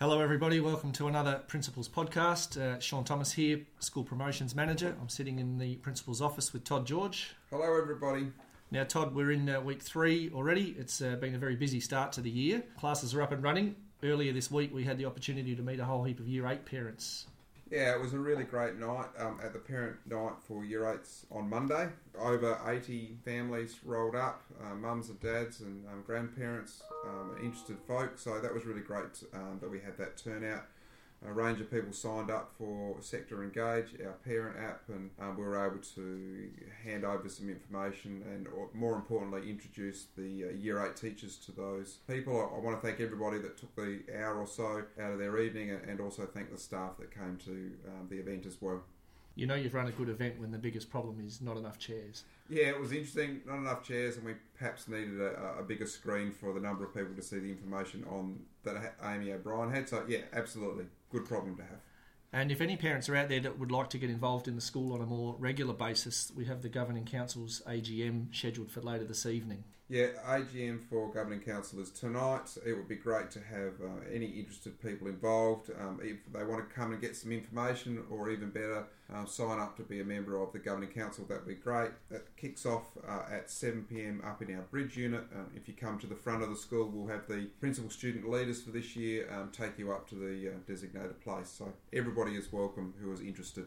Hello, everybody. Welcome to another Principals podcast. Uh, Sean Thomas here, School Promotions Manager. I'm sitting in the Principal's office with Todd George. Hello, everybody. Now, Todd, we're in uh, week three already. It's uh, been a very busy start to the year. Classes are up and running. Earlier this week, we had the opportunity to meet a whole heap of Year 8 parents. Yeah, it was a really great night um, at the parent night for Year 8s on Monday. Over 80 families rolled up, uh, mums and dads and um, grandparents, um, interested folk. So that was really great um, that we had that turnout. A range of people signed up for SEQTA Engage, our parent app, and um, we were able to hand over some information and, or more importantly, introduce the uh, Year 8 teachers to those people. I, I, want to thank everybody that took the hour or so out of their evening and, and also thank the staff that came to um, the event as well. You know you've run a good event when the biggest problem is not enough chairs. Yeah, it was interesting. Not enough chairs, and we perhaps needed a, a bigger screen for the number of people to see the information on that Amy O'Brien had. So yeah, absolutely, good problem to have. And if any parents are out there that would like to get involved in the school on a more regular basis, we have the Governing Council's AGM scheduled for later this evening. Yeah, AGM for Governing Councillors tonight. It would be great to have uh, any interested people involved. Um, if they want to come and get some information, or even better, uh, sign up to be a member of the Governing Council, that'd be great. That kicks off uh, at 7 pm up in our bridge unit. Um, if you come to the front of the school, we'll have the principal student leaders for this year um, take you up to the uh, designated place. So everybody is welcome who is interested.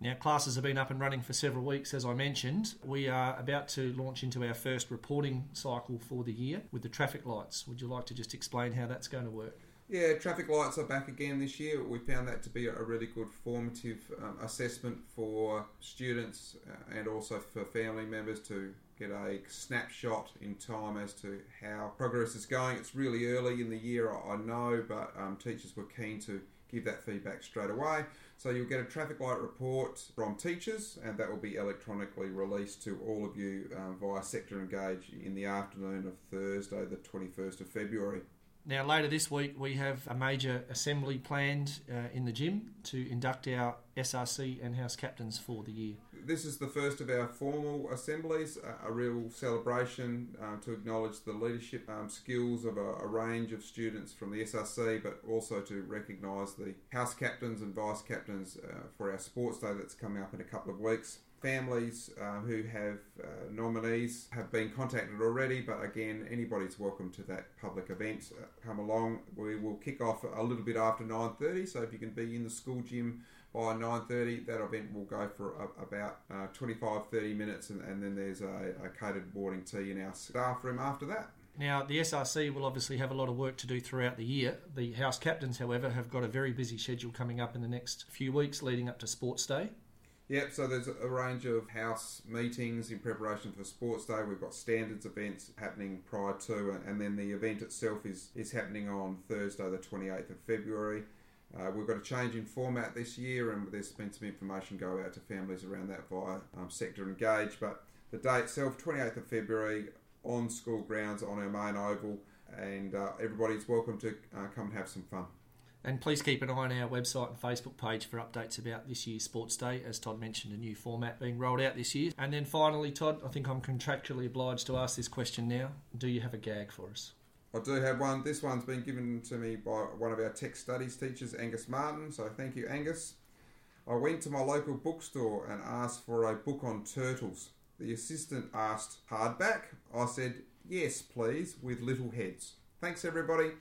Now, classes have been up and running for several weeks, as I mentioned. We are about to launch into our first reporting cycle for the year with the traffic lights. Would you like to just explain how that's going to work? Yeah, traffic lights are back again this year. We found that to be a really good formative um, assessment for students uh, and also for family members to get a snapshot in time as to how progress is going. It's really early in the year, I know, but um, teachers were keen to give that feedback straight away. So you'll get a traffic light report from teachers, and that will be electronically released to all of you um, via SEQTA Engage in the afternoon of Thursday, the 21st of February. Now, later this week, we have a major assembly planned uh, in the gym to induct our SRC and house captains for the year. This is the first of our formal assemblies, a, real celebration uh, to acknowledge the leadership um, skills of a, a, range of students from the SRC, but also to recognise the house captains and vice captains uh, for our sports day that's coming up in a couple of weeks families uh, who have uh, nominees have been contacted already but again anybody's welcome to that public event uh, come along we will kick off a little bit after 9.30 so if you can be in the school gym by 9.30 that event will go for a, about uh, 25-30 minutes and, and then there's a, a catered morning tea in our staff room after that now, the SRC will obviously have a lot of work to do throughout the year. The House captains, however, have got a very busy schedule coming up in the next few weeks leading up to Sports Day. Yep, so there's a range of house meetings in preparation for Sports Day. We've got standards events happening prior to, and then the event itself is, is happening on Thursday, the 28th of February. Uh, we've got a change in format this year, and there's been some information go out to families around that via um, SEQTA Engage. But the day itself, 28th of February, on school grounds on our main oval, and uh, everybody's welcome to uh, come and have some fun. And please keep an eye on our website and Facebook page for updates about this year's Sports Day. As Todd mentioned, a new format being rolled out this year. And then finally, Todd, I think I'm contractually obliged to ask this question now. Do you have a gag for us? I do have one. This one's been given to me by one of our tech studies teachers, Angus Martin. So thank you, Angus. I went to my local bookstore and asked for a book on turtles. The assistant asked, hardback? I said, yes, please, with little heads. Thanks, everybody.